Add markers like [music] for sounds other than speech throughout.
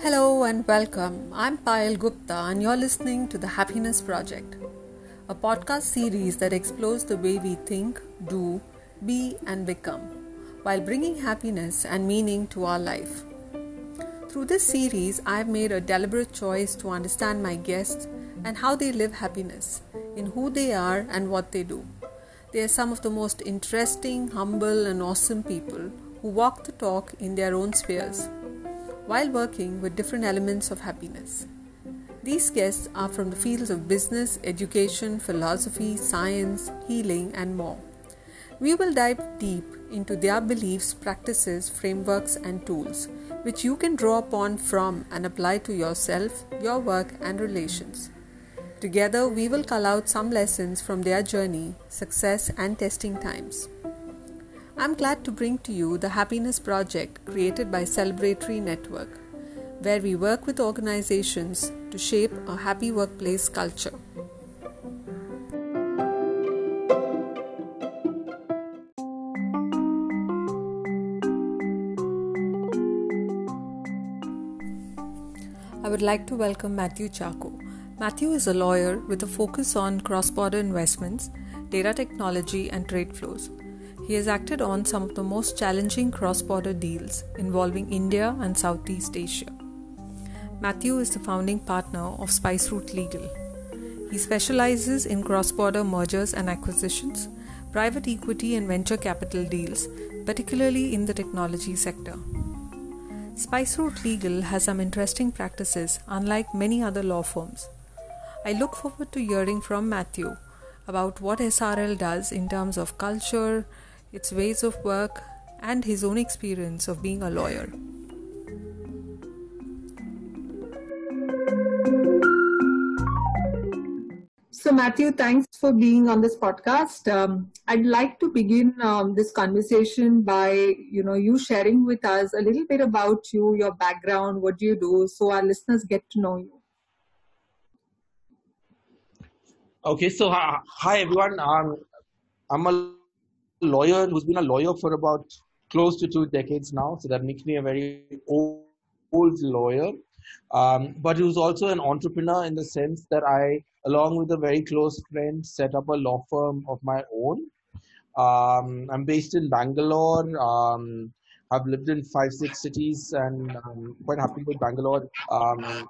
Hello and welcome. I'm Payal Gupta, and you're listening to The Happiness Project, a podcast series that explores the way we think, do, be, and become while bringing happiness and meaning to our life. Through this series, I've made a deliberate choice to understand my guests and how they live happiness, in who they are and what they do. They are some of the most interesting, humble, and awesome people who walk the talk in their own spheres while working with different elements of happiness. These guests are from the fields of business, education, philosophy, science, healing, and more. We will dive deep into their beliefs, practices, frameworks, and tools, which you can draw upon from and apply to yourself, your work, and relations. Together, we will cull out some lessons from their journey, success, and testing times. I'm glad to bring to you the Happiness Project created by Celebratory Network, where we work with organizations to shape a happy workplace culture. I would like to welcome Mathew Chacko. Mathew is a lawyer with a focus on cross border investments, data technology, and trade flows. He has acted on some of the most challenging cross border deals involving India and Southeast Asia. Mathew is the founding partner of Spice Route Legal. He specializes in cross border mergers and acquisitions, private equity, and venture capital deals, particularly in the technology sector. Spice Route Legal has some interesting practices, unlike many other law firms. I look forward to hearing from Mathew about what SRL does in terms of culture, its ways of work, and his own experience of being a lawyer. So, Mathew, thanks for being on this podcast. Um, I'd like to begin um, this conversation by, you know, you sharing with us a little bit about you, your background, what do you do, so our listeners get to know you. Okay, so uh, hi everyone. Um, I'm a lawyer who's been a lawyer for about close to two decades now, so that makes me a very old, old lawyer. Um, but who's also an entrepreneur in the sense that I, along with a very close friend, set up a law firm of my own. Um, I'm based in Bangalore. Um, I've lived in five, six cities, and I'm quite happy with Bangalore. Um,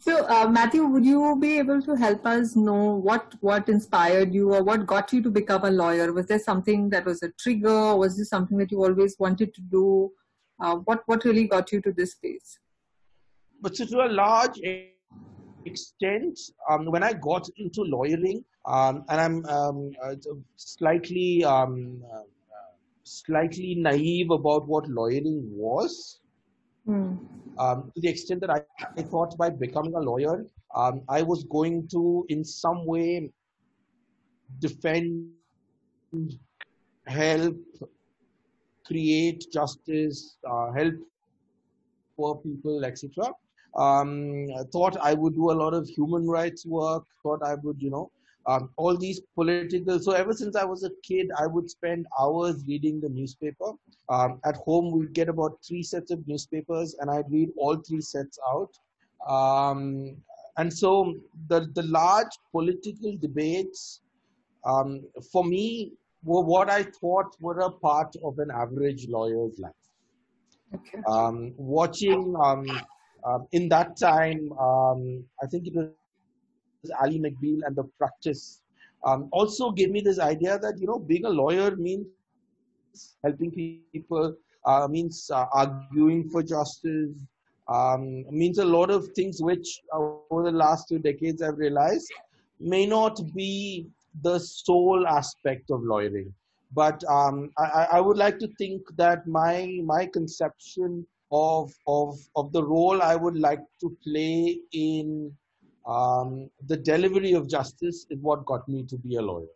so, uh, Mathew, would you be able to help us know what what inspired you or what got you to become a lawyer? Was there something that was a trigger? was this something that you always wanted to do? Uh, what what really got you to this space? but to a large extent, um, when I got into lawyering, um, and I'm um, uh, slightly um, uh, slightly naive about what lawyering was, mm. to the extent that I, I, thought by becoming a lawyer, um, I was going to, in some way, defend, help, create justice, uh, help poor people, etc um, thought I would do a lot of human rights work, thought I would, you know, um, all these political. So ever since I was a kid, I would spend hours reading the newspaper. Um, at home, we'd get about three sets of newspapers, and I'd read all three sets out. Um, and so the the large political debates, um, for me, were what I thought were a part of an average lawyer's life. Okay. Um, watching um, in that time, um, I think it was Ally McBeal and the practice um, also gave me this idea that, you know, being a lawyer means helping people, uh, means uh, arguing for justice, um, means a lot of things which uh, over the last two decades I've realized may not be the sole aspect of lawyering. But um, I, I, would like to think that my my conception of of of the role I would like to play in um, the delivery of justice is what got me to be a lawyer.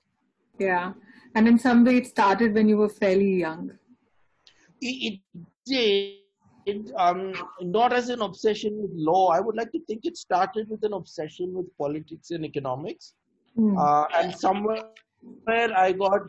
Yeah, and in some way, it started when you were fairly young. It, it did. um, not as an obsession with law. I would like to think it started with an obsession with politics and economics. Mm. Uh, and somewhere where I got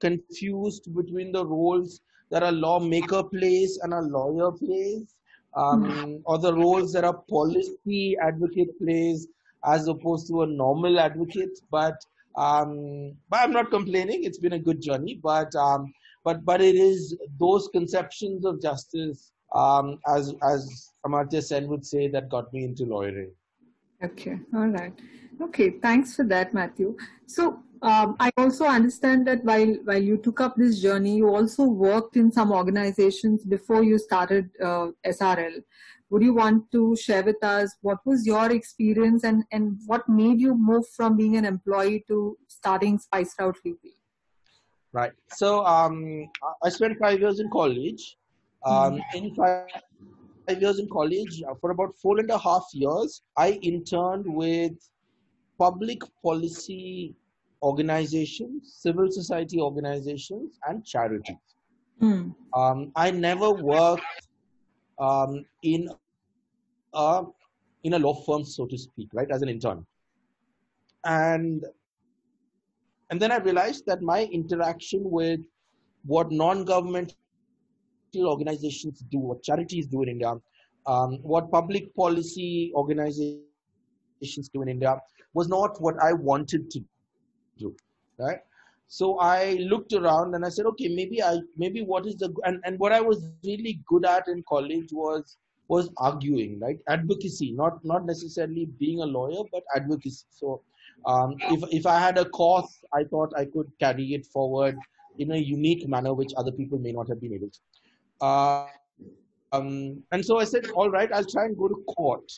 confused between the roles that a lawmaker plays and a lawyer plays, um, or the roles that a policy advocate plays as opposed to a normal advocate. But um, but I'm not complaining. It's been a good journey. But um, but but it is those conceptions of justice, um, as as Amartya Sen would say, that got me into lawyering. Okay, all right. Okay, thanks for that, Mathew. So um, I also understand that while while you took up this journey, you also worked in some organizations before you started uh, SRL. Would you want to share with us what was your experience and, and what made you move from being an employee to starting Spiced Out VP? Right. So um, I spent five years in college. Um, mm-hmm. In five, five years in college, uh, for about four and a half years, I interned with public policy organizations, civil society organizations, and charities. Mm. Um, I never worked um, in a in a law firm, so to speak, right, as an intern. And and then I realized that my interaction with what non-governmental organizations do, what charities do in India, um, what public policy organizations do in India, was not what I wanted to right? So I looked around and I said, okay, maybe I, maybe what is the, and, and what I was really good at in college was, was arguing, right? Advocacy, not, not necessarily being a lawyer, but advocacy. So um, if, if I had a cause, I thought I could carry it forward in a unique manner, which other people may not have been able to. Uh, um, and so I said, all right, I'll try and go to court.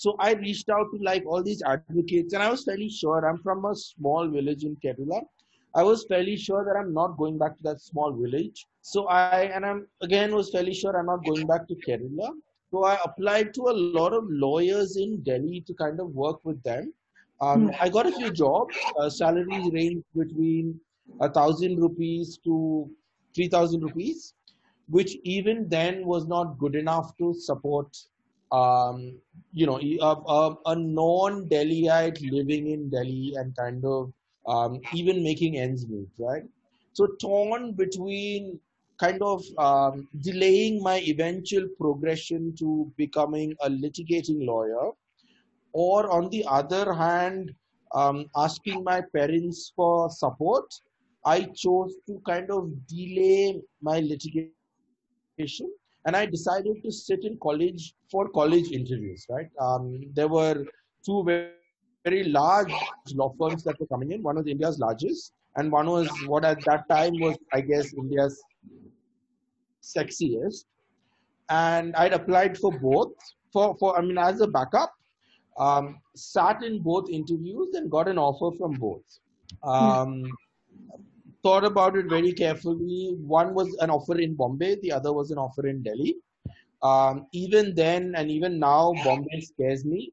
So I reached out to like all these advocates, and I was fairly sure I'm from a small village in Kerala. I was fairly sure that I'm not going back to that small village. So I and I'm again was fairly sure I'm not going back to Kerala. So I applied to a lot of lawyers in Delhi to kind of work with them. Um, hmm. I got a few jobs. Uh, salaries range between a thousand rupees to three thousand rupees, which even then was not good enough to support, um, you know, a, a, a non-Delhiite living in Delhi and kind of um, even making ends meet, right? So torn between kind of um, delaying my eventual progression to becoming a litigating lawyer, or on the other hand, um, asking my parents for support, I chose to kind of delay my litigation and I decided to sit in college for college interviews, right? Um, there were two very very large law firms that were coming in. One was India's largest, and one was what at that time was, I guess, India's sexiest. And I'd applied for both. For, for I mean, as a backup, um, sat in both interviews and got an offer from both. Um, thought about it very carefully. One was an offer in Bombay, the other was an offer in Delhi. Um, even then, and even now, Bombay scares me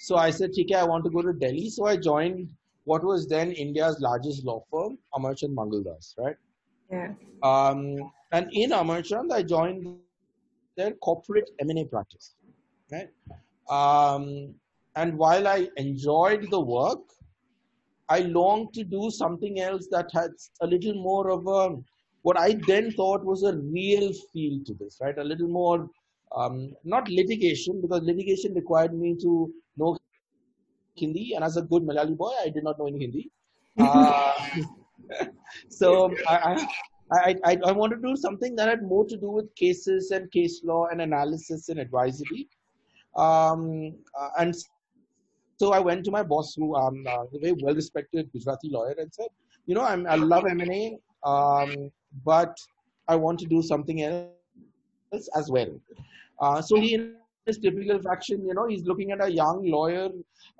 so I said, okay, I want to go to Delhi. So I joined what was then India's largest law firm, Amarchand Mangaldas, right? Yeah. Um, and in Amarchand, I joined their corporate M&A practice, right? Um, and while I enjoyed the work, I longed to do something else that had a little more of a, what I then thought was a real feel to this, right? A little more, um, not litigation, because litigation required me to know Hindi, and as a good Malayali boy, I did not know any Hindi. [laughs] Uh, [laughs] so I, I, I, I want to do something that had more to do with cases and case law and analysis and advisory. Um, uh, and so I went to my boss, who um, uh, a very well-respected Gujarati lawyer, and said, you know, I'm, I love M&A, um, but I want to do something else as well. Uh, so he in his typical faction, you know, he's looking at a young lawyer,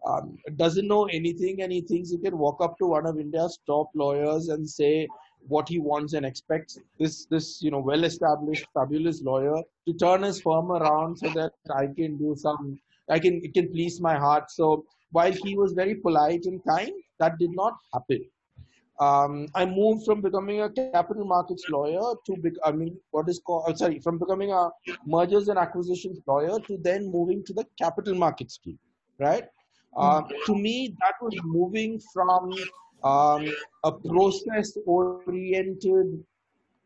um, doesn't know anything, and he thinks he can walk up to one of India's top lawyers and say what he wants and expects this, this, you know, well-established, fabulous lawyer to turn his firm around so that I can do some, I can, it can please my heart. So while he was very polite and kind, that did not happen um, I moved from becoming a capital markets lawyer to be, I mean, what is called, oh, sorry, from becoming a mergers and acquisitions lawyer to then moving to the capital markets team, right? Uh, to me, that was moving from um, a process-oriented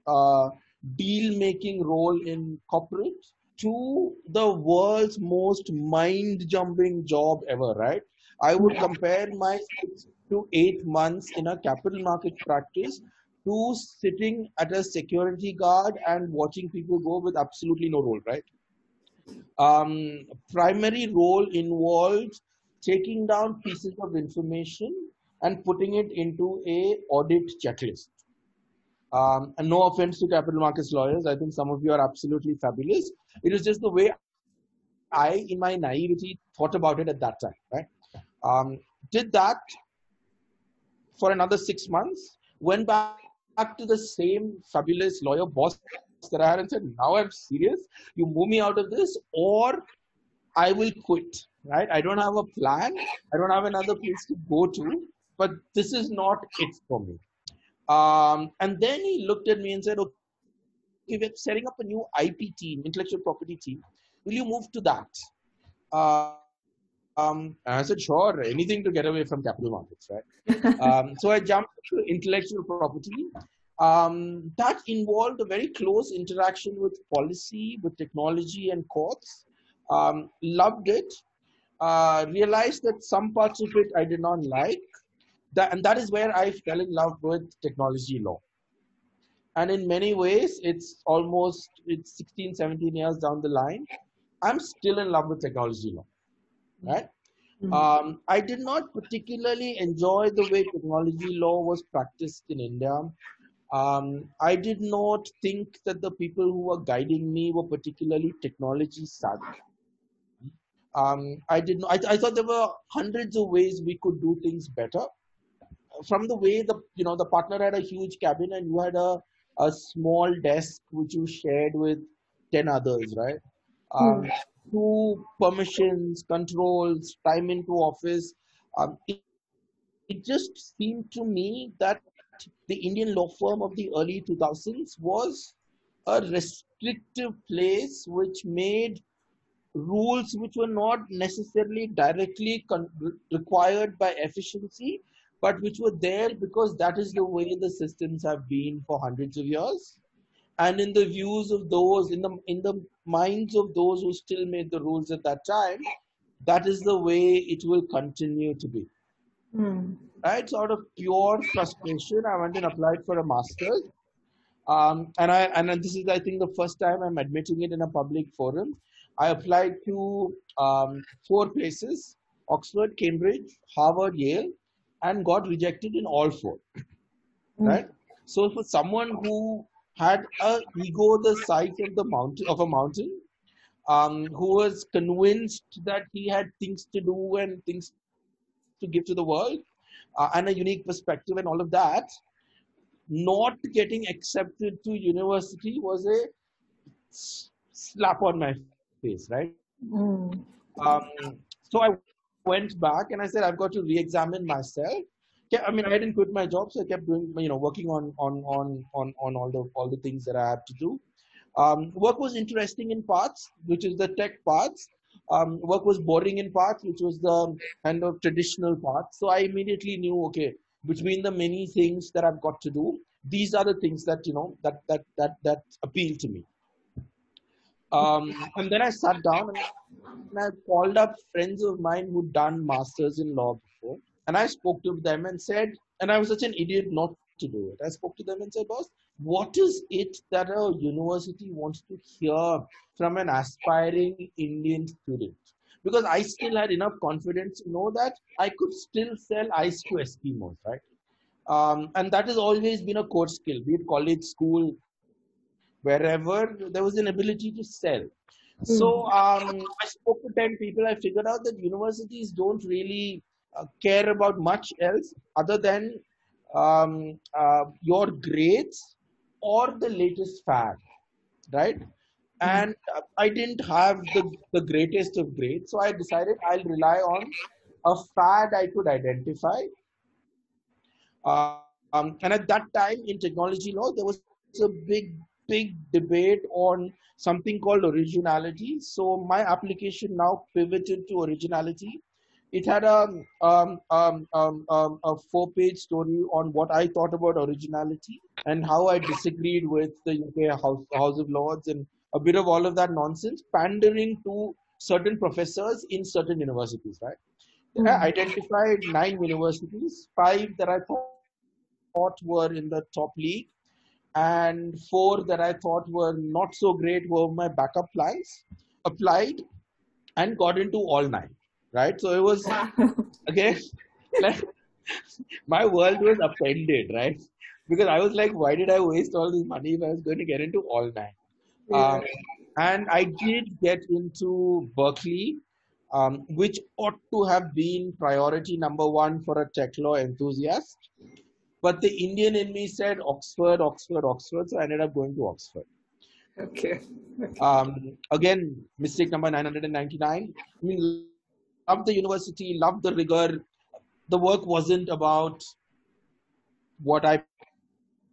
uh, deal-making role in corporate, to the world's most mind-jumping job ever, right? I would compare my six to eight months in a capital market practice to sitting at a security guard and watching people go with absolutely no role, right? Um, primary role involves taking down pieces of information and putting it into a audit checklist. Um, and no offense to capital markets lawyers, I think some of you are absolutely fabulous. It was just the way I, in my naivety, thought about it at that time, right? Um, did that for another six months, went back to the same fabulous lawyer boss that I had and said, now I'm serious. You move me out of this or I will quit, right? I don't have a plan. I don't have another place to go to, but this is not it for me. Um, and then he looked at me and said, okay, we're setting up a new IP team, intellectual property team. Will you move to that? Uh, um, and I said, sure, anything to get away from capital markets, right? [laughs] um, so I jumped to intellectual property. Um, that involved a very close interaction with policy, with technology and courts. Um, loved it. Uh, realized that some parts of it I did not like. That, and that is where I fell in love with technology law. And in many ways, it's almost it's 16, 17 years down the line. I'm still in love with technology law right? Mm-hmm. Um, I did not particularly enjoy the way technology law was practiced in India. Um, I did not think that the people who were guiding me were particularly technology savvy. Um, I did not. I, I thought there were hundreds of ways we could do things better. From the way the you know the partner had a huge cabin and you had a a small desk which you shared with ten others, right? Um, mm to permissions, controls, time into office. Um, it, it just seemed to me that the Indian law firm of the early 2000s was a restrictive place which made rules which were not necessarily directly con- required by efficiency, but which were there because that is the way the systems have been for hundreds of years. And in the views of those in the in the minds of those who still made the rules at that time that is the way it will continue to be. Mm. right? So out of pure frustration i went and applied for a master's. Um, and i and this is i think the first time i'm admitting it in a public forum. I applied to um, four places oxford cambridge harvard yale and got rejected in all four mm. right so for someone who had a ego the size of the mountain of a mountain, um, who was convinced that he had things to do and things to give to the world, uh, and a unique perspective and all of that. Not getting accepted to university was a slap on my face, right? Mm. Um, so I went back and I said, I've got to re-examine myself I mean, I didn't quit my job, so I kept doing, you know, working on on on on on all the all the things that I had to do. Um, work was interesting in parts, which is the tech parts. Um, work was boring in parts, which was the kind of traditional parts. So I immediately knew, okay, between the many things that I've got to do, these are the things that you know that that that that appeal to me. Um, and then I sat down and I called up friends of mine who'd done masters in law before and I spoke to them and said, and I was such an idiot not to do it. I spoke to them and said, boss, what is it that a university wants to hear from an aspiring Indian student? Because I still had enough confidence to know that I could still sell ice to Eskimos, right? Um, and that has always been a core skill, be it college, school, wherever there was an ability to sell. Mm. So um, I spoke to 10 people. I figured out that universities don't really uh, care about much else other than um, uh, your grades or the latest fad, right? Hmm. And uh, I didn't have the, the greatest of grades, so I decided I'll rely on a fad I could identify. Uh, um, and at that time in technology law, there was a big, big debate on something called originality. So my application now pivoted to originality it had a um, um, um, um, a four page story on what I thought about originality and how I disagreed with the UK House, House of Lords and a bit of all of that nonsense, pandering to certain professors in certain universities, right? Mm-hmm. I identified nine universities, five that I thought were in the top league, and four that I thought were not so great were my backup plans. Applied and got into all nine right? So it was again like my world was upended, right? Because I was like, why did I waste all this money if I was going to get into all nine? Um, and I did get into Berkeley, um, which ought to have been priority number one for a tech law enthusiast. But the Indian in me said Oxford, Oxford, Oxford, so I ended up going to Oxford. Okay. okay. Um, again, mistake number 999. I mean, loved the university, loved the rigor. The work wasn't about what I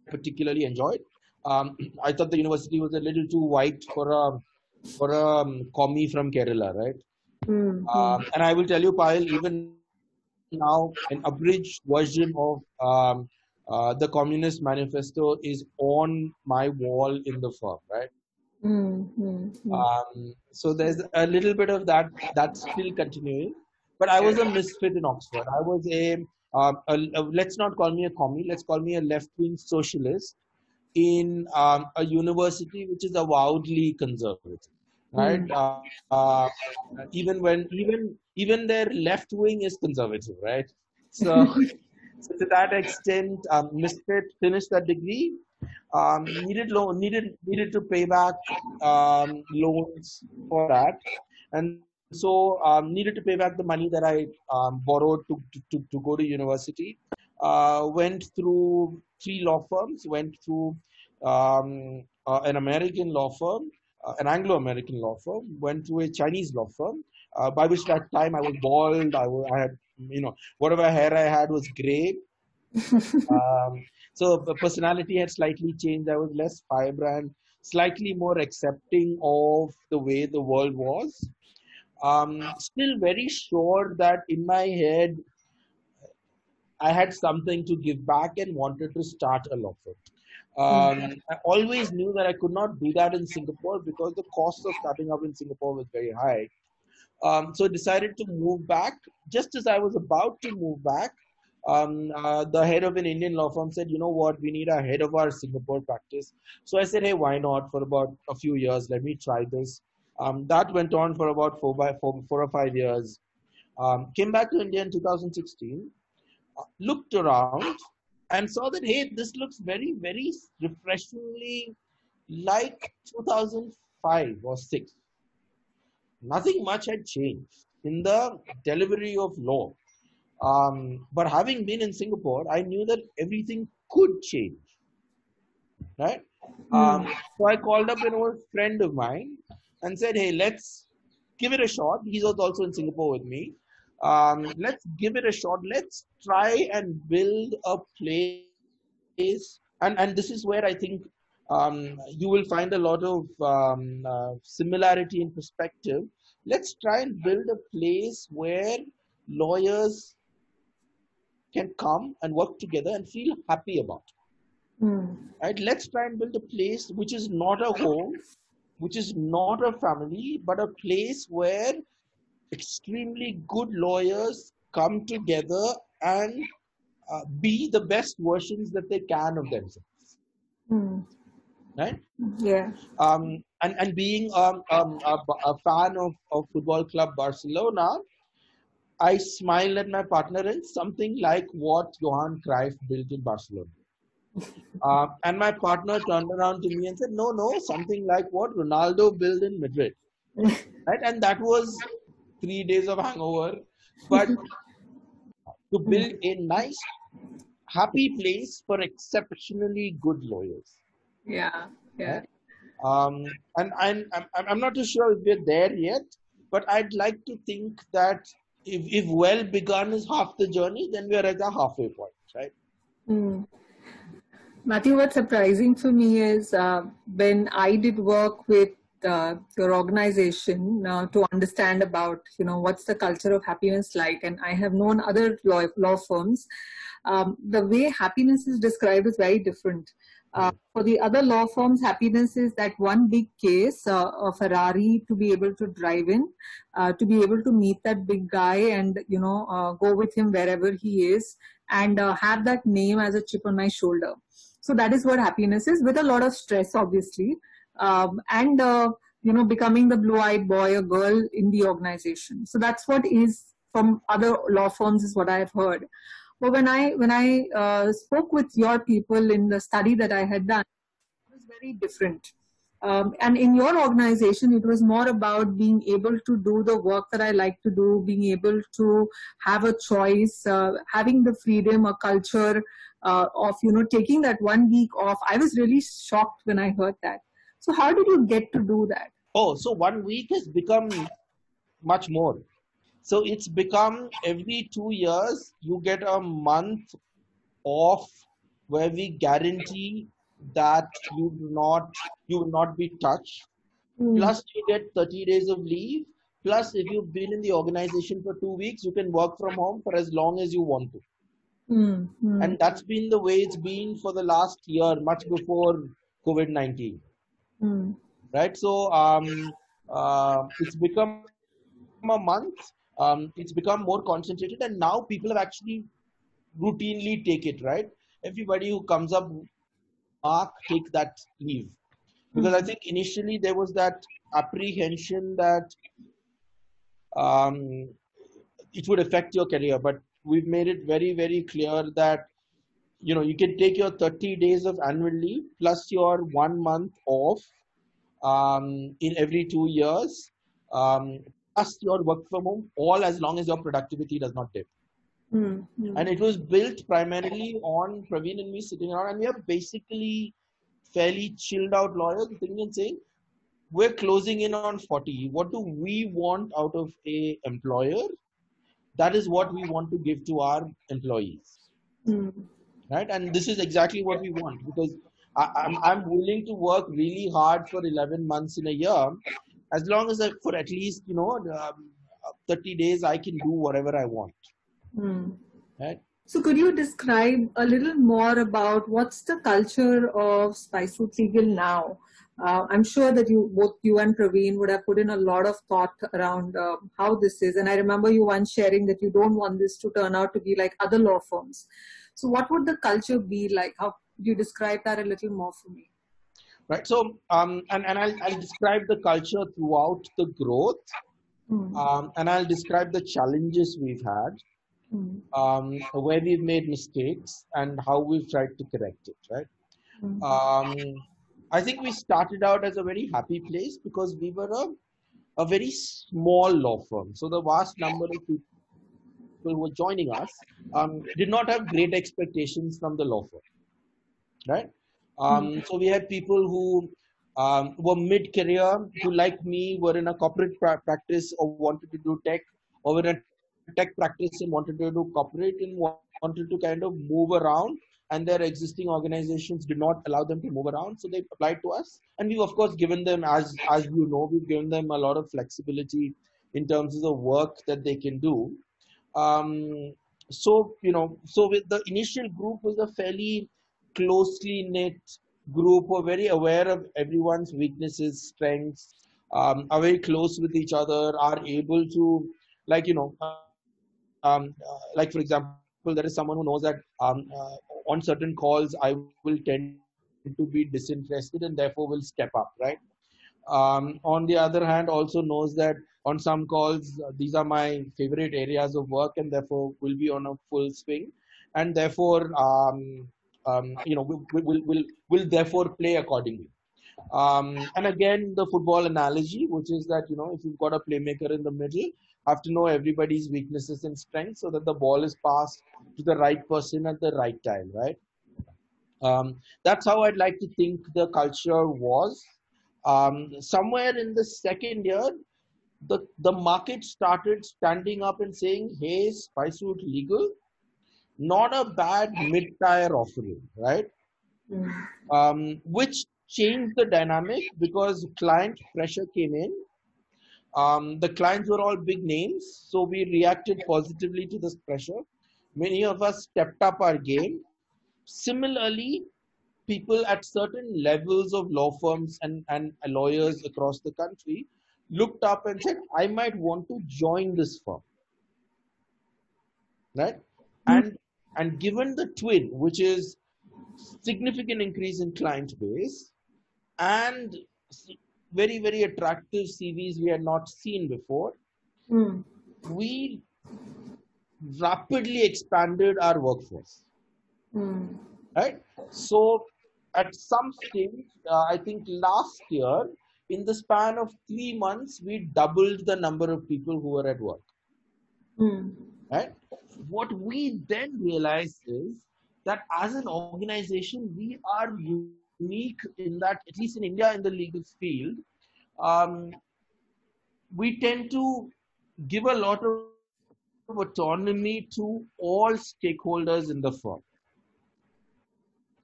particularly enjoyed. Um, I thought the university was a little too white for a for a um, commie from Kerala, right? Mm-hmm. Um, and I will tell you, Payal, even now, an abridged version of um, uh, the Communist Manifesto is on my wall in the firm, right? Mm-hmm. Um, so there's a little bit of that that's still continuing. But I was a misfit in Oxford. I was a, uh, a, a let's not call me a commie, let's call me a left wing socialist in um, a university which is avowedly conservative. Right? Mm. Uh, uh, even when even even their left wing is conservative, right? So, [laughs] so to that extent, um, misfit finished that degree um, needed loan needed needed to pay back um, loans for that and so um, needed to pay back the money that I um, borrowed to, to, to go to university. Uh, went through three law firms. Went through um, uh, an American law firm, uh, an Anglo-American law firm. Went to a Chinese law firm. Uh, by which that time I was bald. I, was, I had you know whatever hair I had was gray. [laughs] um, so the personality had slightly changed. I was less firebrand, slightly more accepting of the way the world was. Um, still very sure that in my head, I had something to give back and wanted to start a law firm. Um, mm-hmm. I always knew that I could not do that in Singapore because the cost of starting up in Singapore was very high. Um, so decided to move back. Just as I was about to move back, um, uh, the head of an Indian law firm said, you know what, we need a head of our Singapore practice. So I said, hey, why not? For about a few years, let me try this. Um, that went on for about four, by, four, four or five years. Um, came back to India in 2016, uh, looked around and saw that, hey, this looks very, very refreshingly like 2005 or 6. Nothing much had changed in the delivery of law um, but having been in Singapore, I knew that everything could change. Right? Mm. Um, so I called up an old friend of mine and said, hey, let's give it a shot. He was also in Singapore with me. Um, let's give it a shot. Let's try and build a place. And, and this is where I think um, you will find a lot of um, uh, similarity in perspective. Let's try and build a place where lawyers can come and work together and feel happy about. Mm. Right? Let's try and build a place which is not a home, which is not a family, but a place where extremely good lawyers come together and uh, be the best versions that they can of themselves. Mm. Right? Yeah. Um, and, and being um, um, a, a fan of, of Football Club Barcelona, I smiled at my partner and something like what Johan Cruyff built in Barcelona. [laughs] Uh, and my partner turned around to me and said, No, no, something like what Ronaldo built in Madrid. [laughs] right? And that was three days of hangover. But to build a nice, happy place for exceptionally good lawyers. Yeah, yeah. Um, and I'm, I'm, I'm not too sure if we're there yet, but I'd like to think that if, if well begun is half the journey, then we are at the halfway point, right? Mm. Mathew, what's surprising for me is uh, when I did work with uh, your organization uh, to understand about you know what's the culture of happiness like and i have known other law, law firms um, the way happiness is described is very different uh, for the other law firms, happiness is that one big case, uh, a Ferrari to be able to drive in, uh, to be able to meet that big guy and, you know, uh, go with him wherever he is and uh, have that name as a chip on my shoulder. So that is what happiness is with a lot of stress, obviously. Um, and, uh, you know, becoming the blue-eyed boy or girl in the organization. So that's what is from other law firms is what I have heard. But when I when I uh, spoke with your people in the study that I had done, it was very different. Um, and in your organization, it was more about being able to do the work that I like to do, being able to have a choice, uh, having the freedom, a culture uh, of you know taking that one week off. I was really shocked when I heard that. So how did you get to do that? Oh, so one week has become much more. So it's become every two years you get a month off where we guarantee that you do not you will not be touched. Mm. Plus you get 30 days of leave. Plus if you've been in the organization for two weeks, you can work from home for as long as you want to. Mm. Mm. And that's been the way it's been for the last year, much before COVID 19. Right? So um, uh, it's become a month um, it's become more concentrated and now people have actually routinely take it right everybody who comes up mark take that leave because i hmm. think initially there was that apprehension that um, it would affect your career but we've made it very very clear that you know you can take your 30 days of annual leave plus your one month off um, in every two years um, plus your work from home, all as long as your productivity does not dip. Mm-hmm. And it was built primarily on Praveen and me sitting around, and we are basically fairly chilled out lawyers thinking and saying, we're closing in on 40. What do we want out of a employer? That is what we want to give to our employees. Mm. Right? And this is exactly what we want because I, I'm, I'm willing to work really hard for 11 months in a year as long as I, for at least you know um, 30 days i can do whatever i want mm. right so could you describe a little more about what's the culture of Spice Route Legal now? Uh, I'm sure that you, both you and Praveen would have put in a lot of thought around uh, how this is. And I remember you once sharing that you don't want this to turn out to be like other law firms. So what would the culture be like? How do you describe that a little more for me? Right so um, and, and I'll, I'll describe the culture throughout the growth mm. um, and i'll describe the challenges we've had mm. um, where we've made mistakes and how we've tried to correct it right mm. um, i think we started out as a very happy place because we were a, a very small law firm so the vast number of people who were joining us um, did not have great expectations from the law firm right um, mm-hmm. So we had people who um, were mid-career, who like me were in a corporate pra- practice or wanted to do tech, or were in a tech practice and wanted to do corporate and wanted to kind of move around. And their existing organizations did not allow them to move around, so they applied to us. And we've of course given them, as as you know, we've given them a lot of flexibility in terms of the work that they can do. Um, so you know, so with the initial group was a fairly closely knit group who are very aware of everyone's weaknesses, strengths, um, are very close with each other, are able to, like, you know, um, uh, like for example, there is someone who knows that um, uh, on certain calls I will tend to be disinterested and therefore will step up, right? Um, on the other hand, also knows that on some calls uh, these are my favorite areas of work and therefore will be on a full swing, and therefore um, you know, will, will, will, will therefore play accordingly. Um, and again, the football analogy, which is that, you know, if you've got a playmaker in the middle, have to know everybody's weaknesses and strengths so that the ball is passed to the right person at the right time, right? Um, that's how I'd like to think the culture was. Um, somewhere in the second year, the, the market started standing up and saying, hey, Spice Route legal, not a bad mid-tier offering, right? Mm. Um, which changed the dynamic because client pressure came in. Um, the clients were all big names, so we reacted positively to this pressure. Many of us stepped up our game. Similarly, people at certain levels of law firms and, and lawyers across the country looked up and said, I might want to join this firm. Right? Mm-hmm. And and given the twin, which is significant increase in client base and very, very attractive CVs we had not seen before, mm. we rapidly expanded our workforce. Mm. Right? So, at some stage, uh, I think last year, in the span of three months, we doubled the number of people who were at work. Mm. Right? What we then realize is that as an organization, we are unique in that, at least in India, in the legal field, um, we tend to give a lot of autonomy to all stakeholders in the firm.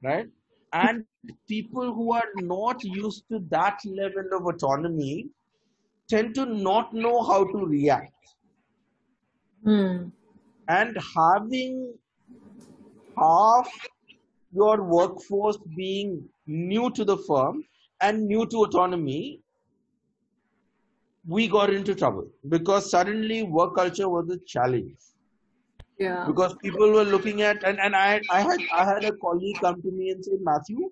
Right? And people who are not used to that level of autonomy tend to not know how to react. Mm. And having half your workforce being new to the firm and new to autonomy, we got into trouble because suddenly work culture was a challenge. Yeah. Because people were looking at and, and I I had I had a colleague come to me and say, Mathew,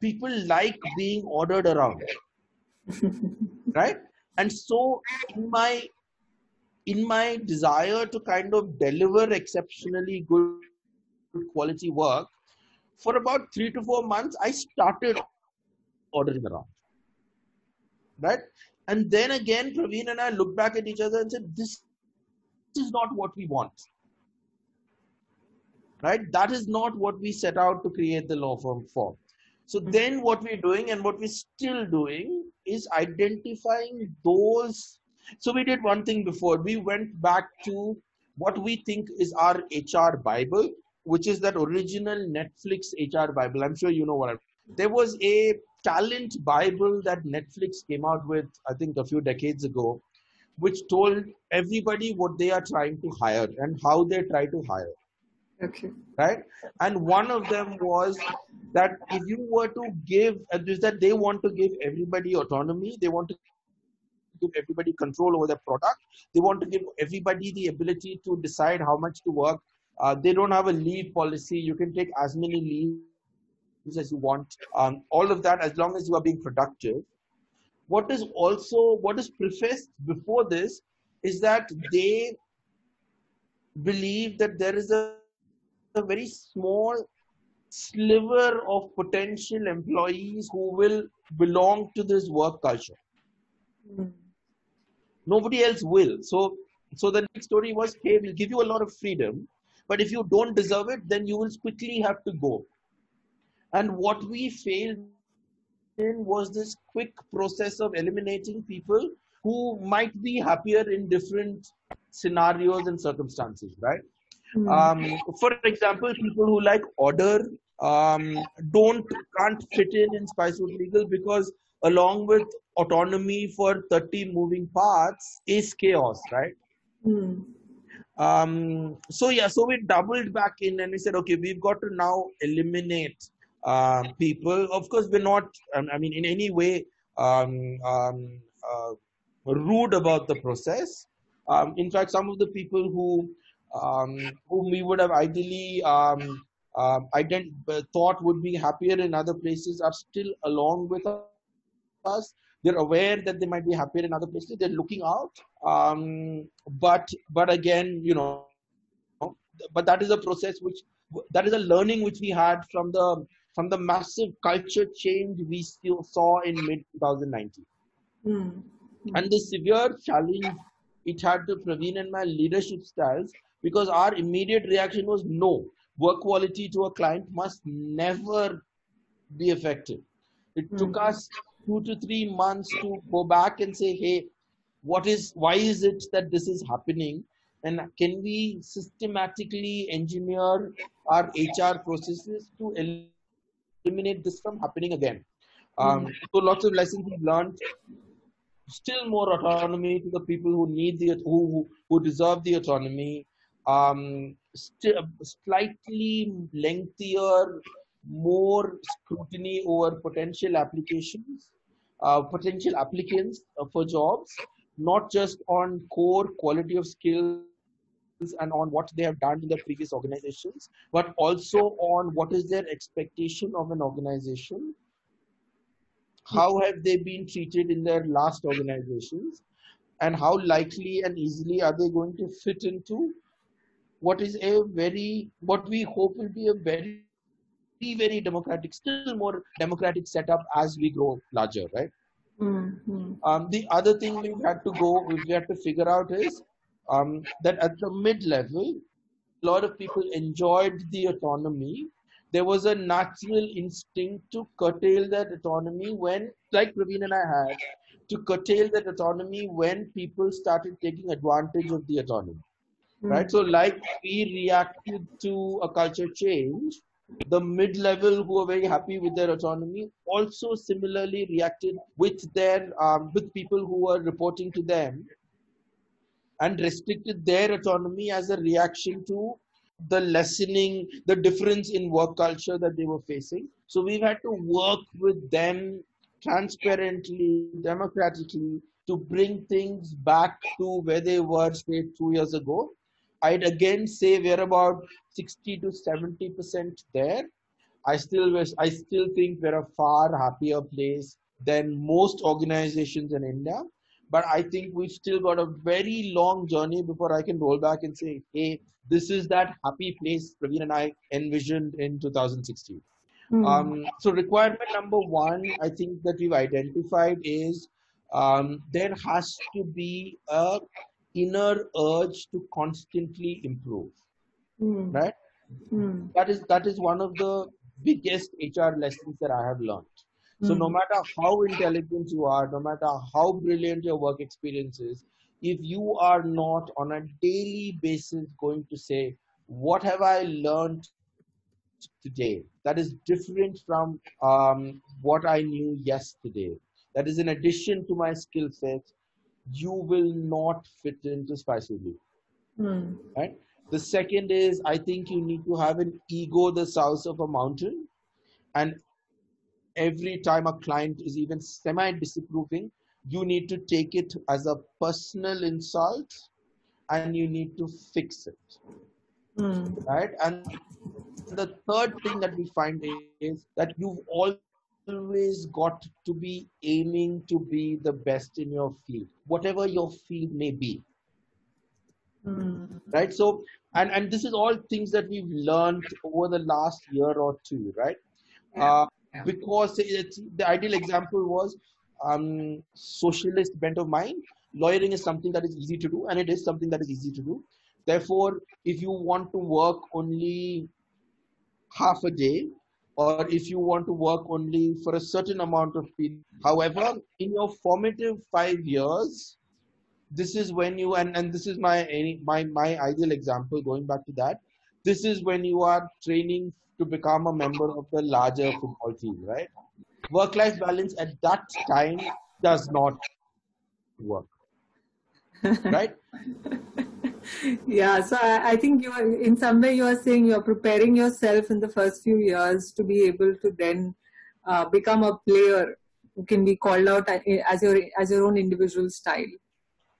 people like being ordered around. [laughs] right? And so in my in my desire to kind of deliver exceptionally good quality work, for about three to four months, I started ordering around. Right? And then again, Praveen and I looked back at each other and said, This is not what we want. Right? That is not what we set out to create the law firm for. So then what we're doing and what we're still doing is identifying those. So we did one thing before. We went back to what we think is our HR Bible which is that original Netflix HR Bible. I'm sure you know what I'm. There was a talent Bible that Netflix came out with, I think, a few decades ago, which told everybody what they are trying to hire and how they try to hire. Okay. Right? And one of them was that if you were to give, is that they want to give everybody autonomy, they want to give everybody control over their product, they want to give everybody the ability to decide how much to work uh, they don't have a leave policy. You can take as many leaves as you want. Um, all of that, as long as you are being productive. What is also what is prefaced before this is that they believe that there is a, a very small sliver of potential employees who will belong to this work culture. Mm. Nobody else will. So, so the next story was, hey, we'll give you a lot of freedom, but if you don't deserve it, then you will quickly have to go. And what we failed in was this quick process of eliminating people who might be happier in different scenarios and circumstances, right? Mm-hmm. Um, for example, people who like order um, don't can't fit in in Spice Route Legal because along with autonomy for 30 moving parts is chaos, right? Mm. Um, so yeah, so we doubled back in and we said, okay, we've got to now eliminate uh, people. Of course, we're not, um, I mean, in any way um, um, uh, rude about the process. Um, in fact, some of the people who um, whom we would have ideally um, uh, ident- thought would be happier in other places are still along with us they're aware that they might be happier in other places they're looking out um, but but again you know but that is a process which that is a learning which we had from the from the massive culture change we still saw in mid 2019 mm-hmm. and the severe challenge it had to Praveen and my leadership styles because our immediate reaction was no work quality to a client must never be affected. it mm-hmm. took us two to three months to go back and say, hey, what is, why is it that this is happening? And can we systematically engineer our HR processes to eliminate this from happening again? Um, so lots of lessons we've learned. Still more autonomy to the people who need the who who deserve the autonomy. Um, st- slightly lengthier, more scrutiny over potential applications, uh, potential applicants uh, for jobs, not just on core quality of skills and on what they have done in the previous organizations, but also on what is their expectation of an organization. How have they been treated in their last organizations? And how likely and easily are they going to fit into what is a very, what we hope will be a very, very democratic, still more democratic setup as we grow larger, right? Mm-hmm. Um, the other thing we've had to go, we've had to figure out is um, that at the mid level, a lot of people enjoyed the autonomy. There was a natural instinct to curtail that autonomy when, like Praveen and I had, to curtail that autonomy when people started taking advantage of the autonomy. Mm-hmm. Right? So, like we reacted to a culture change, the mid level who are very happy with their autonomy also similarly reacted with their um, with people who were reporting to them and restricted their autonomy as a reaction to the lessening, the difference in work culture that they were facing. So we've had to work with them transparently, democratically, to bring things back to where they were, say, two years ago. I'd again say we're about 60 to 70 percent there. I still wish, I still think we're a far happier place than most organizations in India. But I think we've still got a very long journey before I can roll back and say, hey, this is that happy place Praveen and I envisioned in 2016. Mm. Um, so requirement number one, I think that we've identified is um, there has to be a inner urge to constantly improve. Mm. Right? Mm. That is that is one of the biggest HR lessons that I have learned. So no hmm. matter how intelligent you are, no matter how brilliant your work experience is, if you are not on a daily basis going to say, what have I learned today that is different from um, what I knew yesterday, that is in addition to my skill set, you will not fit into Spiceably. Mm. Right? The second is, I think you need to have an ego the size of a mountain. And every time a client is even semi disapproving, you need to take it as a personal insult and you need to fix it. Mm. Right? And the third thing that we find is that you've always got to be aiming to be the best in your field, whatever your field may be. Mm. Right? So, and, and this is all things that we've learned over the last year or two, right? Yeah. Uh, because the ideal example was um, socialist bent of mind. Lawyering is something that is easy to do, and it is something that is easy to do. Therefore, if you want to work only half a day, or if you want to work only for a certain amount of period, however, in your formative five years, this is when you and, and this is my my my ideal example. Going back to that, this is when you are training to become a member of the larger football team, right? Work life balance at that time does not work. [laughs] right? Yeah, so I, I, think you are in some way you are saying you are preparing yourself in the first few years to be able to then uh, become a player who can be called out as your as your own individual style.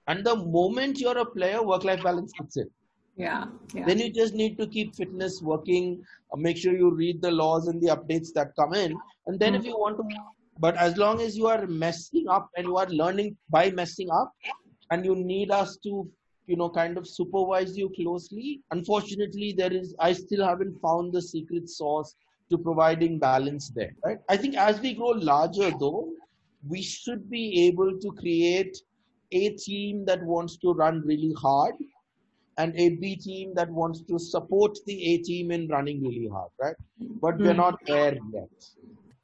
And the moment you're a player, work life balance kicks in. Yeah, yeah. Then you just need to keep fitness working. Uh, make sure you read the laws and the updates that come in. And then mm-hmm. if you want to, but as long as you are messing up and you are learning by messing up, and you need us to, you know, kind of supervise you closely. Unfortunately, there is. I still haven't found the secret sauce to providing balance there. Right. I think as we grow larger, though, we should be able to create a team that wants to run really hard and a B team that wants to support the A team in running really hard, right? But mm. we're hmm. not there yet.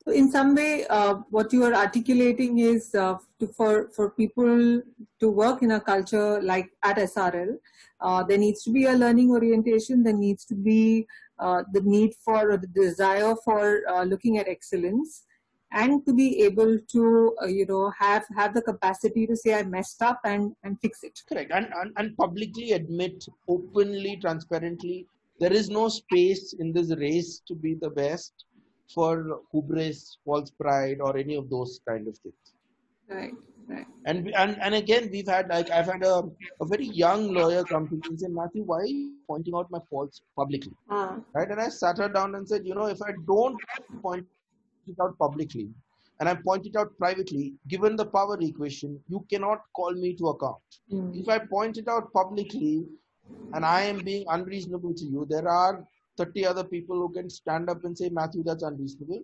So in some way, uh, what you are articulating is uh, to, for for people to work in a culture like at SRL, uh, there needs to be a learning orientation. There needs to be uh, the need for or the desire for uh, looking at excellence, and to be able to uh, you know have have the capacity to say i messed up and and fix it correct and, and and publicly admit openly transparently there is no space in this race to be the best for hubris false pride or any of those kind of things. Right right. And and and again we've had like i've had a, a very young lawyer come to me and say Mathew why are you pointing out my faults publicly? Uh, right? And i sat her down and said you know if i don't point it out publicly and I point it out privately, given the power equation, you cannot call me to account. mm, If I point it out publicly and I am being unreasonable to you, there are 30 other people who can stand up and say, Mathew, that's unreasonable.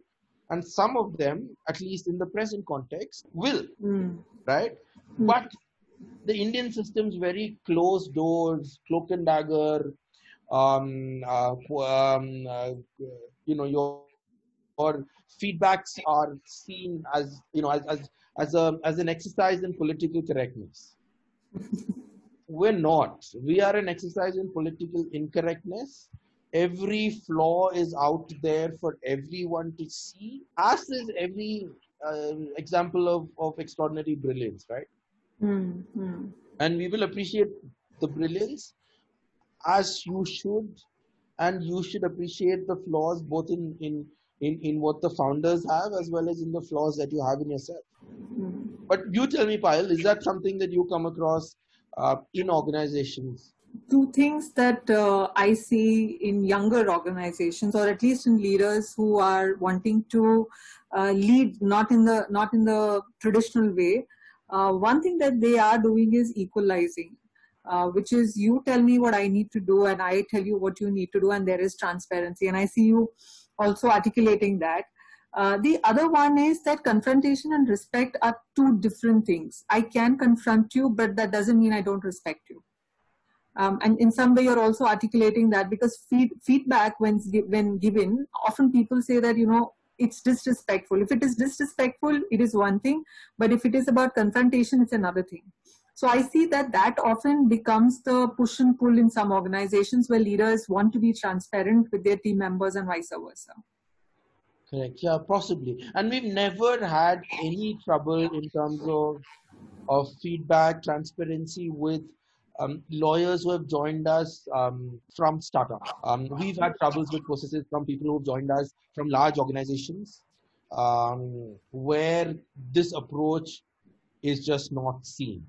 And some of them, at least in the present context, will, mm, right? Mm. But the Indian system's very closed doors, cloak and dagger, um, uh, um, uh, you know, your or feedbacks are seen as you know as as as a as an exercise in political correctness [laughs] we're not we are an exercise in political incorrectness every flaw is out there for everyone to see as is every uh, example of of extraordinary brilliance right mm, mm. and we will appreciate the brilliance as you should and you should appreciate the flaws both in in in, in what the founders have as well as in the flaws that you have in yourself. Mm. But you tell me, Payal, is that something that you come across uh, in organizations? Two things that uh, I see in younger organizations, or at least in leaders who are wanting to uh, lead, not in the not in the traditional way. Uh, one thing that they are doing is equalizing, uh, which is you tell me what I need to do, and I tell you what you need to do, and there is transparency. And I see you also articulating that. Uh, the other one is that confrontation and respect are two different things. I can confront you, but that doesn't mean I don't respect you. Um, and in some way, you're also articulating that because feed, feedback, when when given, often people say that you know it's disrespectful. If it is disrespectful, it is one thing, but if it is about confrontation, it's another thing. So I see that that often becomes the push and pull in some organizations where leaders want to be transparent with their team members and vice versa. Correct. Yeah, possibly. And we've never had any trouble in terms of of feedback, transparency with um, lawyers who have joined us um, from startup. Um, we've had troubles with processes from people who've joined us from large organizations um, where this approach is just not seen.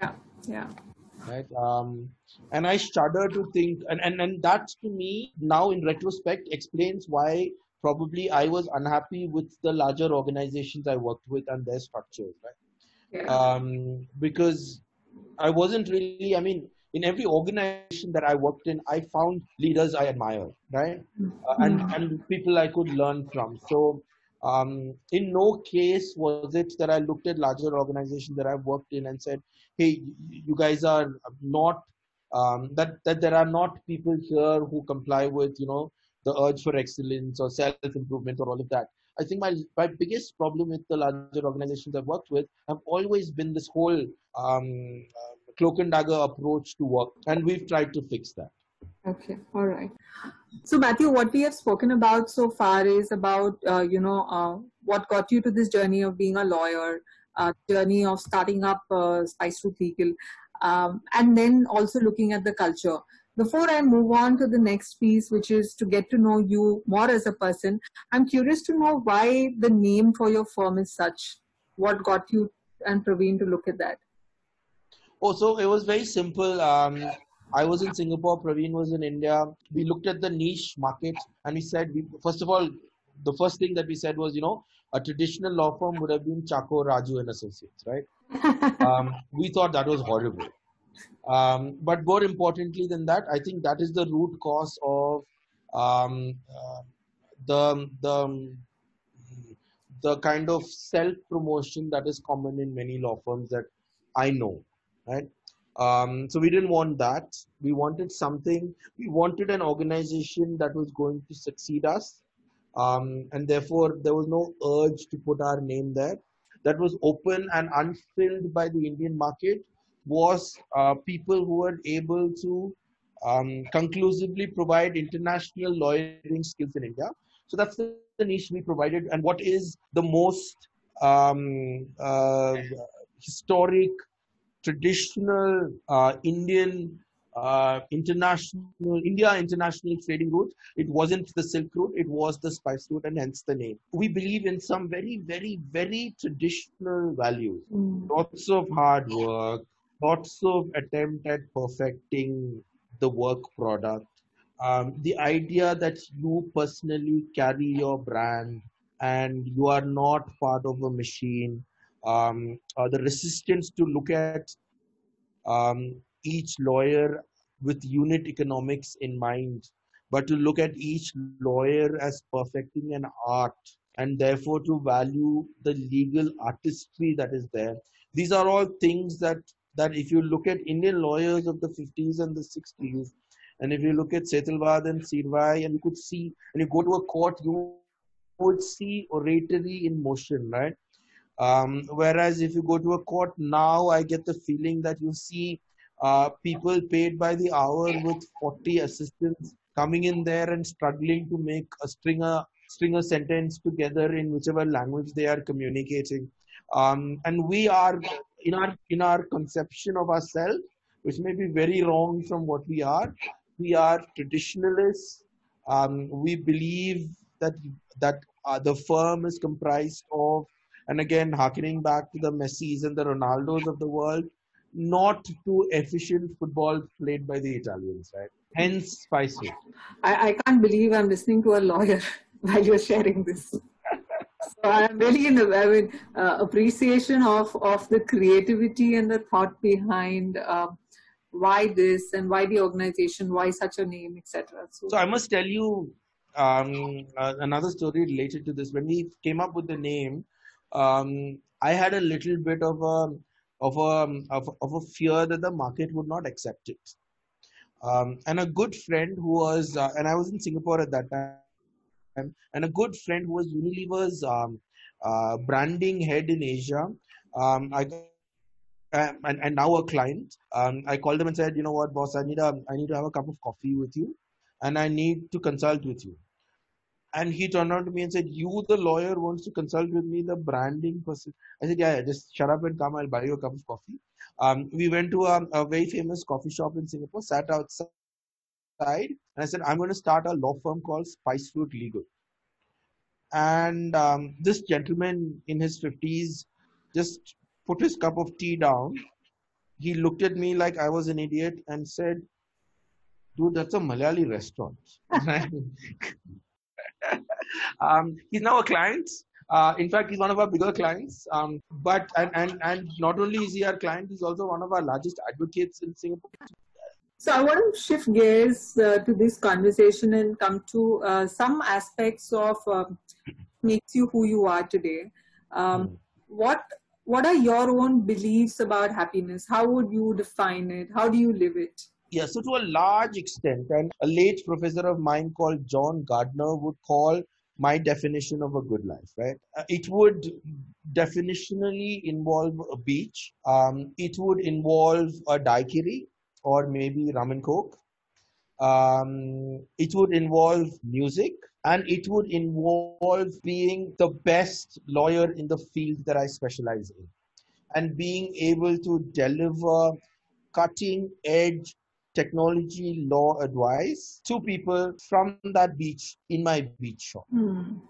Yeah, yeah. Right. Um, and I shudder to think, and, and, and that to me now in retrospect explains why probably I was unhappy with the larger organizations I worked with and their structures, right? yeah. um, because I wasn't really, I mean, in every organization that I worked in, I found leaders I admired, right? Uh, and, and people I could learn from. So, um, in no case was it that I looked at larger organizations that I've worked in and said, hey, you guys are not, um, that, that there are not people here who comply with, you know, the urge for excellence or self improvement or all of that. I think my my biggest problem with the larger organizations I've worked with have always been this whole um, cloak and dagger approach to work, and we've tried to fix that. Okay, all right. So Mathew, what we have spoken about so far is about uh, you know uh, what got you to this journey of being a lawyer, uh, journey of starting up uh, Spice Route Legal, um, and then also looking at the culture. Before I move on to the next piece, which is to get to know you more as a person, I'm curious to know why the name for your firm is such. What got you and Praveen to look at that? Oh, so it was very simple. Um, I was in Singapore, Praveen was in India. We looked at the niche market and we said, we, first of all, the first thing that we said was, you know, a traditional law firm would have been Chacko, Raju and Associates, right? [laughs] um, we thought that was horrible. Um, but more importantly than that, I think that is the root cause of um, uh, the the the kind of self promotion that is common in many law firms that I know, right? Um, so we didn't want that. We wanted something. We wanted an organization that was going to succeed us, um, and therefore there was no urge to put our name there. That was open and unfilled by the Indian market was uh, people who were able to um, conclusively provide international lawyering skills in India. So that's the niche we provided and what is the most um, uh, historic, traditional uh, Indian uh, international India international trading route. It wasn't the Silk Route; it was the Spice Route, and hence the name. We believe in some very, very, very traditional values. Mm. Lots of hard work, lots of attempt at perfecting the work product. Um, the idea that you personally carry your brand and you are not part of a machine. Um, uh, the resistance to look at um, each lawyer with unit economics in mind, but to look at each lawyer as perfecting an art and therefore to value the legal artistry that is there. These are all things that that if you look at Indian lawyers of the 50s and the 60s, and if you look at Setalvad and Seervai, and you could see, and you go to a court, you would see oratory in motion, right? Um, whereas if you go to a court now, I get the feeling that you see uh, people paid by the hour with 40 assistants coming in there and struggling to make a stringer string a sentence together in whichever language they are communicating. Um, and we are in our in our conception of ourselves, which may be very wrong from what we are. We are traditionalists. Um, we believe that that uh, the firm is comprised of, and again, harkening back to the Messis and the Ronaldos of the world, not too efficient football played by the Italians, right? Hence, spicy. I, I can't believe I'm listening to a lawyer [laughs] while you're sharing this. So I'm really in a, I mean, uh, appreciation of, of the creativity and the thought behind uh, why this and why the organization, why such a name, etc. So, so I must tell you um, uh, another story related to this. When we came up with the name, um, I had a little bit of a of a of, of a fear that the market would not accept it. Um, and a good friend who was, uh, and I was in Singapore at that time, and a good friend who was Unilever's um, uh, branding head in Asia. Um, I uh, and, and now a client. Um, I called them and said, you know what, boss, I need a I need to have a cup of coffee with you, and I need to consult with you. And he turned around to me and said, You, the lawyer, wants to consult with me, the branding person. I said, Yeah, yeah just shut up and come. I'll buy you a cup of coffee. Um, we went to a, a very famous coffee shop in Singapore, sat outside, and I said, I'm going to start a law firm called Spice Route Legal. And um, this gentleman in his 50s just put his cup of tea down. He looked at me like I was an idiot and said, Dude, that's a Malayali restaurant. [laughs] um, he's now a client. Uh, in fact, he's one of our bigger clients. Um, but and, and and not only is he our client, he's also one of our largest advocates in Singapore. So I want to shift gears uh, to this conversation and come to uh, some aspects of um, makes you who you are today. Um, mm. What what are your own beliefs about happiness? How would you define it? How do you live it? Yeah, so to a large extent, and a late professor of mine called John Gardner would call my definition of a good life, right? Uh, it would definitionally involve a beach. Um, it would involve a daiquiri or maybe rum and coke. Um, it would involve music and it would involve being the best lawyer in the field that I specialize in and being able to deliver cutting edge technology law advice to people from that beach in my beach shop. Mm.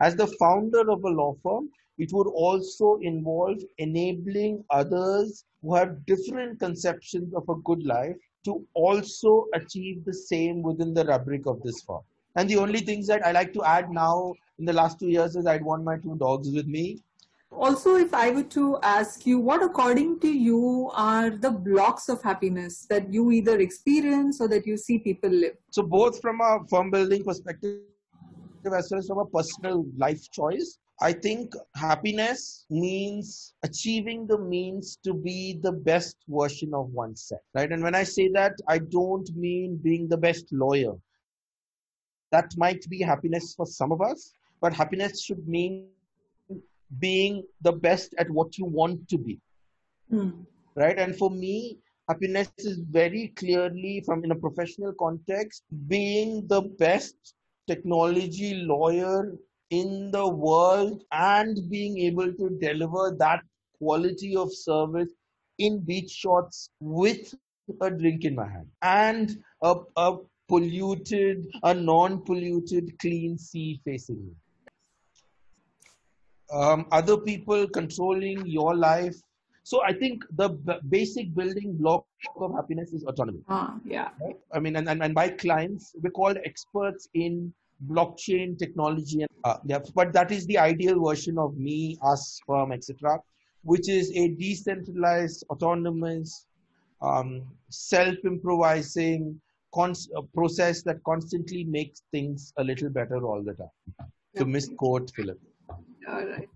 As the founder of a law firm, it would also involve enabling others who have different conceptions of a good life to also achieve the same within the rubric of this firm. And the only things that I like to add now in the last two years is I'd want my two dogs with me also if i were to ask you what according to you are the blocks of happiness that you either experience or that you see people live so both from a firm building perspective as well as from a personal life choice i think happiness means achieving the means to be the best version of oneself right and when i say that i don't mean being the best lawyer that might be happiness for some of us but happiness should mean being the best at what you want to be. Mm. Right. And for me, happiness is very clearly from in a professional context, being the best technology lawyer in the world and being able to deliver that quality of service in beach shorts with a drink in my hand and a, a polluted, a non-polluted, clean sea facing me. Um, other people controlling your life. So I think the b- basic building block of happiness is autonomy. Ah, yeah. Right? I mean, and, and, and by clients, we're called experts in blockchain technology. And, uh, yeah, but that is the ideal version of me, us, firm, etc., which is a decentralized, autonomous, um, self-improvising cons- process that constantly makes things a little better all the time. To misquote Philip. All right.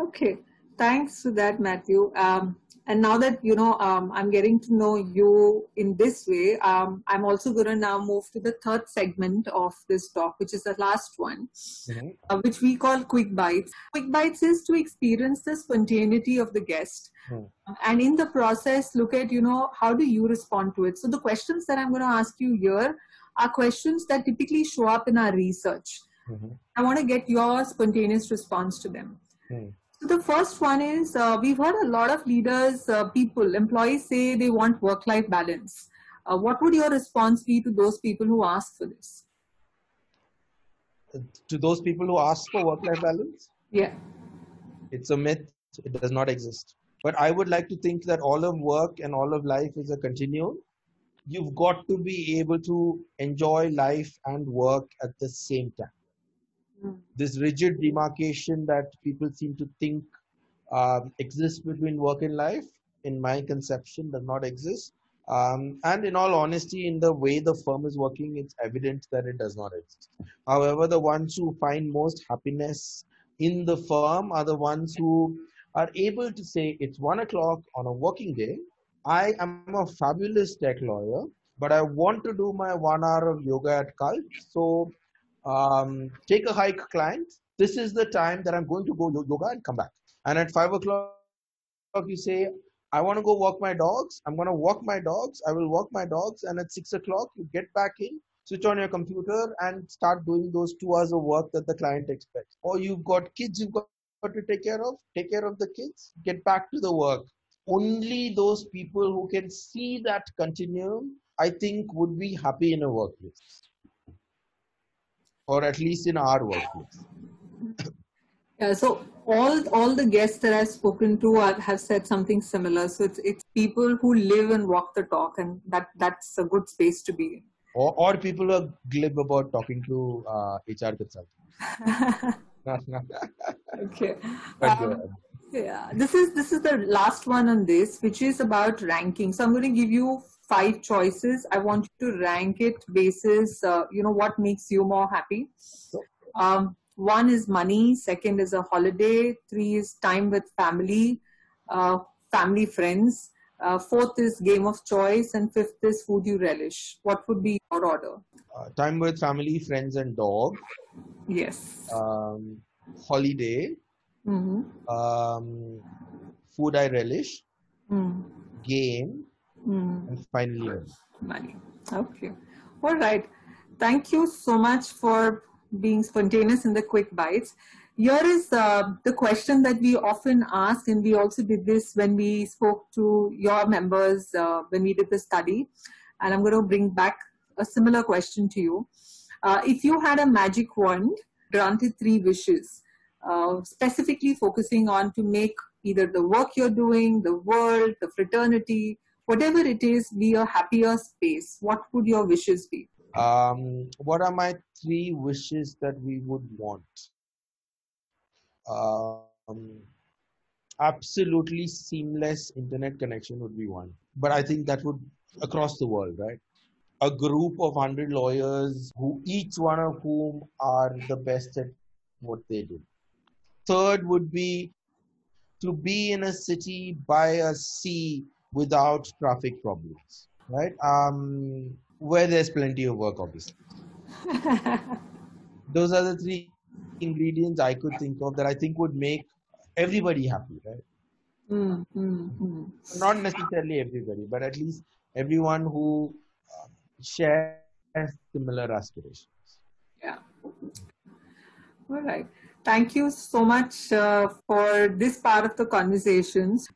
Okay. Thanks for that, Mathew. Um, and now that you know um, i'm getting to know you in this way um, i'm also going to now move to the third segment of this talk which is the last one mm-hmm. uh, which we call quick bites quick bites is to experience the spontaneity of the guest mm. and in the process look at you know how do you respond to it so the questions that i'm going to ask you here are questions that typically show up in our research mm-hmm. i want to get your spontaneous response to them mm. So the first one is uh, we've heard a lot of leaders, uh, people, employees say they want work-life balance. Uh, what would your response be to those people who ask for this? To those people who ask for work-life balance? Yeah. It's a myth. It does not exist. But I would like to think that all of work and all of life is a continuum. You've got to be able to enjoy life and work at the same time. This rigid demarcation that people seem to think um, exists between work and life, in my conception, does not exist. Um, and in all honesty, in the way the firm is working, it's evident that it does not exist. However, the ones who find most happiness in the firm are the ones who are able to say, it's one o'clock on a working day. I am a fabulous tech lawyer, but I want to do my one hour of yoga at Cult. So um, take a hike client. This is the time that I'm going to go yoga and come back. And at five o'clock, you say, I want to go walk my dogs. I'm going to walk my dogs. I will walk my dogs. And at six o'clock, you get back in, switch on your computer and start doing those two hours of work that the client expects. Or you've got kids you've got to take care of, take care of the kids, get back to the work. Only those people who can see that continuum, I think, would be happy in a workplace or at least in our workplace. Yeah, so all all the guests that I've spoken to are, have said something similar. So it's it's people who live and walk the talk, and that that's a good space to be in. Or, or people are glib about talking to uh, HR consultants. [laughs] okay. [laughs] Um, yeah, this is this is the last one on this, which is about ranking. So I'm going to give you five choices. I want you to rank it basis, uh, you know, what makes you more happy. Um, one is money. Second is a holiday. Three is time with family, uh, family friends. Uh, fourth is game of choice, and fifth is food you relish. What would be your order? Uh, time with family, friends, and dog. Yes. Um, holiday. Mm-hmm. Um, food I relish. Mm. Game Mm. And finally, money. Okay. All right. Thank you so much for being spontaneous in the quick bites. Here is uh, the question that we often ask, and we also did this when we spoke to your members uh, when we did the study. And I'm going to bring back a similar question to you. Uh, if you had a magic wand, granted three wishes, uh, specifically focusing on to make either the work you're doing, the world, the fraternity, whatever it is, be a happier space, what would your wishes be? Um, what are my three wishes that we would want? Um, absolutely seamless internet connection would be one. But I think that would across the world, right? A group of 100 lawyers who each one of whom are the best at what they do. Third would be to be in a city by a sea without traffic problems, right? Um, where there's plenty of work, obviously. [laughs] Those are the three ingredients I could think of that I think would make everybody happy, right? Mm, mm, mm. Not necessarily everybody, but at least everyone who uh, shares similar aspirations. Yeah. All right. Thank you so much uh, for this part of the conversations.